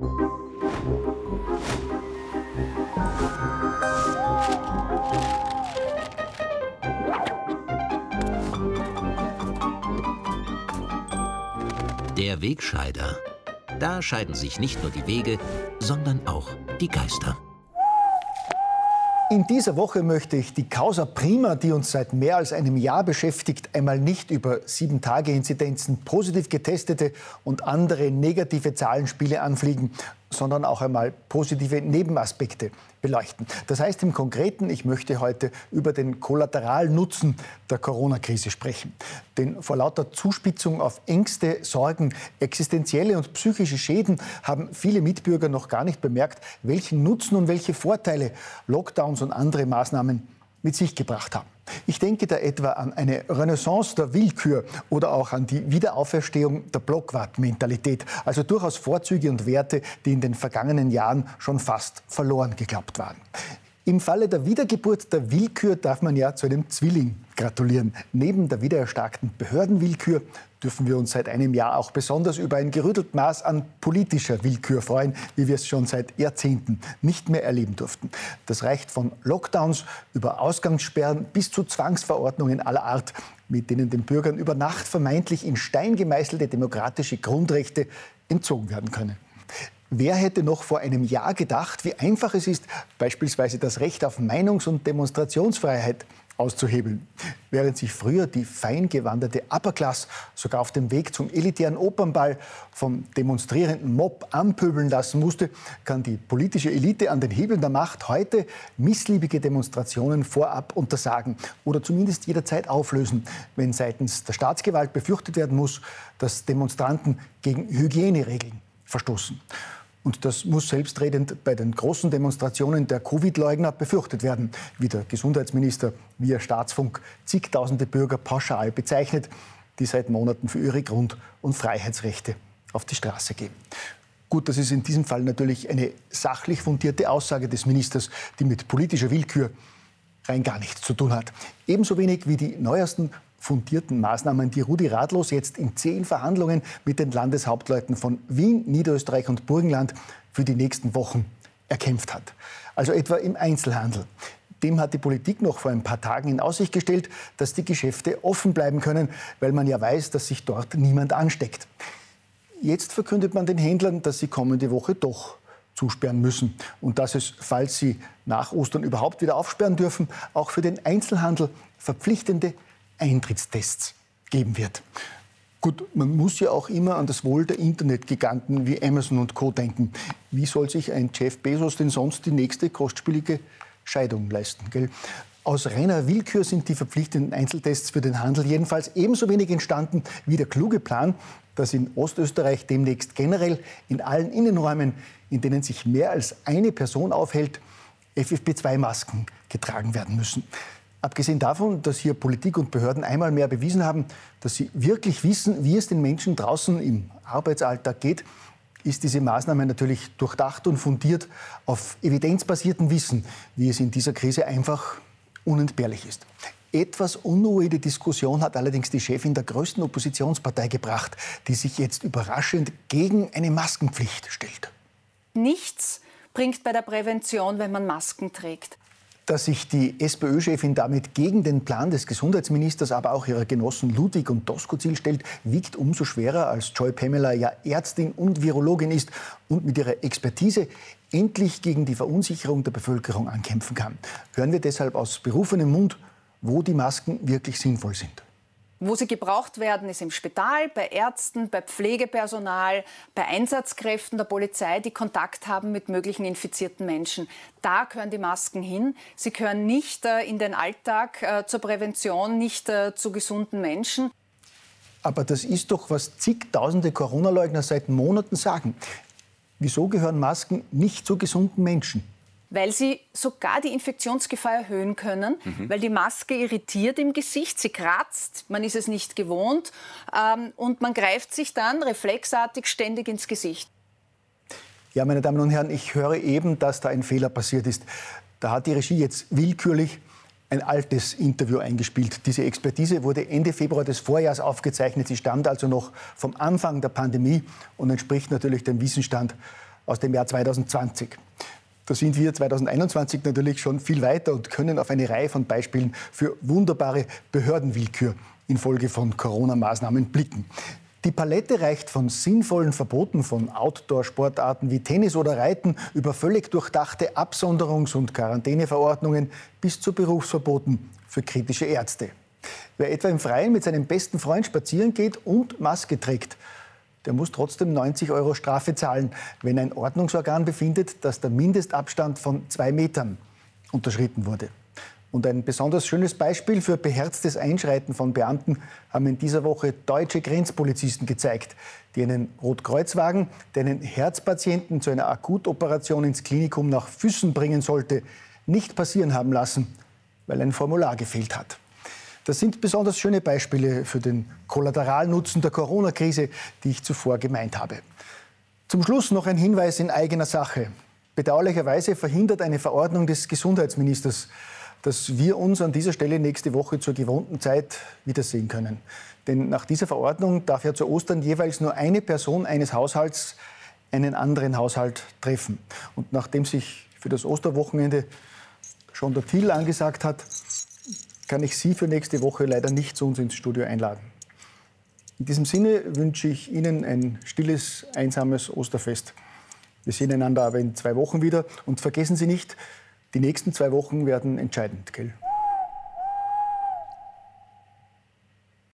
Der Wegscheider. Da scheiden sich nicht nur die Wege, sondern auch die Geister. In dieser Woche möchte ich die Causa Prima, die uns seit mehr als einem Jahr beschäftigt, einmal nicht über Sieben-Tage-Inzidenzen, positiv getestete und andere negative Zahlenspiele anfliegen, sondern auch einmal positive Nebenaspekte beleuchten. Das heißt im Konkreten, ich möchte heute über den Kollateralnutzen der Corona-Krise sprechen. Denn vor lauter Zuspitzung auf Ängste, Sorgen, existenzielle und psychische Schäden haben viele Mitbürger noch gar nicht bemerkt, welchen Nutzen und welche Vorteile Lockdowns und andere Maßnahmen mit sich gebracht haben. Ich denke da etwa an eine Renaissance der Willkür oder auch an die Wiederauferstehung der Blockwart-Mentalität, also durchaus Vorzüge und Werte, die in den vergangenen Jahren schon fast verloren geglaubt waren. Im Falle der Wiedergeburt der Willkür darf man ja zu einem Zwilling gratulieren. Neben der wiedererstarkten Behördenwillkür dürfen wir uns seit einem Jahr auch besonders über ein gerüttelt Maß an politischer Willkür freuen, wie wir es schon seit Jahrzehnten nicht mehr erleben durften. Das reicht von Lockdowns über Ausgangssperren bis zu Zwangsverordnungen aller Art, mit denen den Bürgern über Nacht vermeintlich in Stein gemeißelte demokratische Grundrechte entzogen werden können. Wer hätte noch vor einem Jahr gedacht, wie einfach es ist, beispielsweise das Recht auf Meinungs- und Demonstrationsfreiheit auszuhebeln. Während sich früher die fein gewanderte Upperclass sogar auf dem Weg zum elitären Opernball vom demonstrierenden Mob anpöbeln lassen musste, kann die politische Elite an den Hebeln der Macht heute missliebige Demonstrationen vorab untersagen oder zumindest jederzeit auflösen, wenn seitens der Staatsgewalt befürchtet werden muss, dass Demonstranten gegen Hygieneregeln verstoßen. Und das muss selbstredend bei den großen Demonstrationen der Covid-Leugner befürchtet werden, wie der Gesundheitsminister via Staatsfunk zigtausende Bürger pauschal bezeichnet, die seit Monaten für ihre Grund- und Freiheitsrechte auf die Straße gehen. Gut, das ist in diesem Fall natürlich eine sachlich fundierte Aussage des Ministers, die mit politischer Willkür rein gar nichts zu tun hat. Ebenso wenig wie die neuesten fundierten Maßnahmen, die Rudi Radlos jetzt in zehn Verhandlungen mit den Landeshauptleuten von Wien, Niederösterreich und Burgenland für die nächsten Wochen erkämpft hat. Also etwa im Einzelhandel. Dem hat die Politik noch vor ein paar Tagen in Aussicht gestellt, dass die Geschäfte offen bleiben können, weil man ja weiß, dass sich dort niemand ansteckt. Jetzt verkündet man den Händlern, dass sie kommende Woche doch zusperren müssen und dass es, falls sie nach Ostern überhaupt wieder aufsperren dürfen, auch für den Einzelhandel verpflichtende Eintrittstests geben wird. Gut, man muss ja auch immer an das Wohl der Internetgiganten wie Amazon und Co. denken. Wie soll sich ein Jeff Bezos denn sonst die nächste kostspielige Scheidung leisten? Gell? Aus reiner Willkür sind die verpflichtenden Einzeltests für den Handel jedenfalls ebenso wenig entstanden wie der kluge Plan, dass in Ostösterreich demnächst generell in allen Innenräumen, in denen sich mehr als eine Person aufhält, FFP2-Masken getragen werden müssen. Abgesehen davon, dass hier Politik und Behörden einmal mehr bewiesen haben, dass sie wirklich wissen, wie es den Menschen draußen im Arbeitsalltag geht, ist diese Maßnahme natürlich durchdacht und fundiert auf evidenzbasiertem Wissen, wie es in dieser Krise einfach unentbehrlich ist. Etwas unruhige Diskussion hat allerdings die Chefin der größten Oppositionspartei gebracht, die sich jetzt überraschend gegen eine Maskenpflicht stellt. Nichts bringt bei der Prävention, wenn man Masken trägt dass sich die SPÖ-Chefin damit gegen den Plan des Gesundheitsministers, aber auch ihrer Genossen Ludwig und Doskozil stellt, wiegt umso schwerer, als Joy Pamela ja Ärztin und Virologin ist und mit ihrer Expertise endlich gegen die Verunsicherung der Bevölkerung ankämpfen kann. Hören wir deshalb aus berufenem Mund, wo die Masken wirklich sinnvoll sind. Wo sie gebraucht werden, ist im Spital, bei Ärzten, bei Pflegepersonal, bei Einsatzkräften der Polizei, die Kontakt haben mit möglichen infizierten Menschen. Da gehören die Masken hin. Sie gehören nicht äh, in den Alltag äh, zur Prävention, nicht äh, zu gesunden Menschen. Aber das ist doch, was zigtausende Corona-Leugner seit Monaten sagen. Wieso gehören Masken nicht zu gesunden Menschen? Weil sie sogar die Infektionsgefahr erhöhen können, mhm. weil die Maske irritiert im Gesicht, sie kratzt, man ist es nicht gewohnt ähm, und man greift sich dann reflexartig ständig ins Gesicht. Ja, meine Damen und Herren, ich höre eben, dass da ein Fehler passiert ist. Da hat die Regie jetzt willkürlich ein altes Interview eingespielt. Diese Expertise wurde Ende Februar des Vorjahres aufgezeichnet. Sie stammt also noch vom Anfang der Pandemie und entspricht natürlich dem Wissensstand aus dem Jahr 2020. Da sind wir 2021 natürlich schon viel weiter und können auf eine Reihe von Beispielen für wunderbare Behördenwillkür infolge von Corona-Maßnahmen blicken. Die Palette reicht von sinnvollen Verboten von Outdoor-Sportarten wie Tennis oder Reiten über völlig durchdachte Absonderungs- und Quarantäneverordnungen bis zu Berufsverboten für kritische Ärzte. Wer etwa im Freien mit seinem besten Freund spazieren geht und Maske trägt, der muss trotzdem 90 Euro Strafe zahlen, wenn ein Ordnungsorgan befindet, dass der Mindestabstand von zwei Metern unterschritten wurde. Und ein besonders schönes Beispiel für beherztes Einschreiten von Beamten haben in dieser Woche deutsche Grenzpolizisten gezeigt, die einen Rotkreuzwagen, der einen Herzpatienten zu einer Akutoperation ins Klinikum nach Füssen bringen sollte, nicht passieren haben lassen, weil ein Formular gefehlt hat. Das sind besonders schöne Beispiele für den Kollateralnutzen der Corona-Krise, die ich zuvor gemeint habe. Zum Schluss noch ein Hinweis in eigener Sache. Bedauerlicherweise verhindert eine Verordnung des Gesundheitsministers, dass wir uns an dieser Stelle nächste Woche zur gewohnten Zeit wiedersehen können. Denn nach dieser Verordnung darf ja zu Ostern jeweils nur eine Person eines Haushalts einen anderen Haushalt treffen. Und nachdem sich für das Osterwochenende schon der Thiel angesagt hat, kann ich Sie für nächste Woche leider nicht zu uns ins Studio einladen. In diesem Sinne wünsche ich Ihnen ein stilles, einsames Osterfest. Wir sehen einander aber in zwei Wochen wieder und vergessen Sie nicht, die nächsten zwei Wochen werden entscheidend, gell?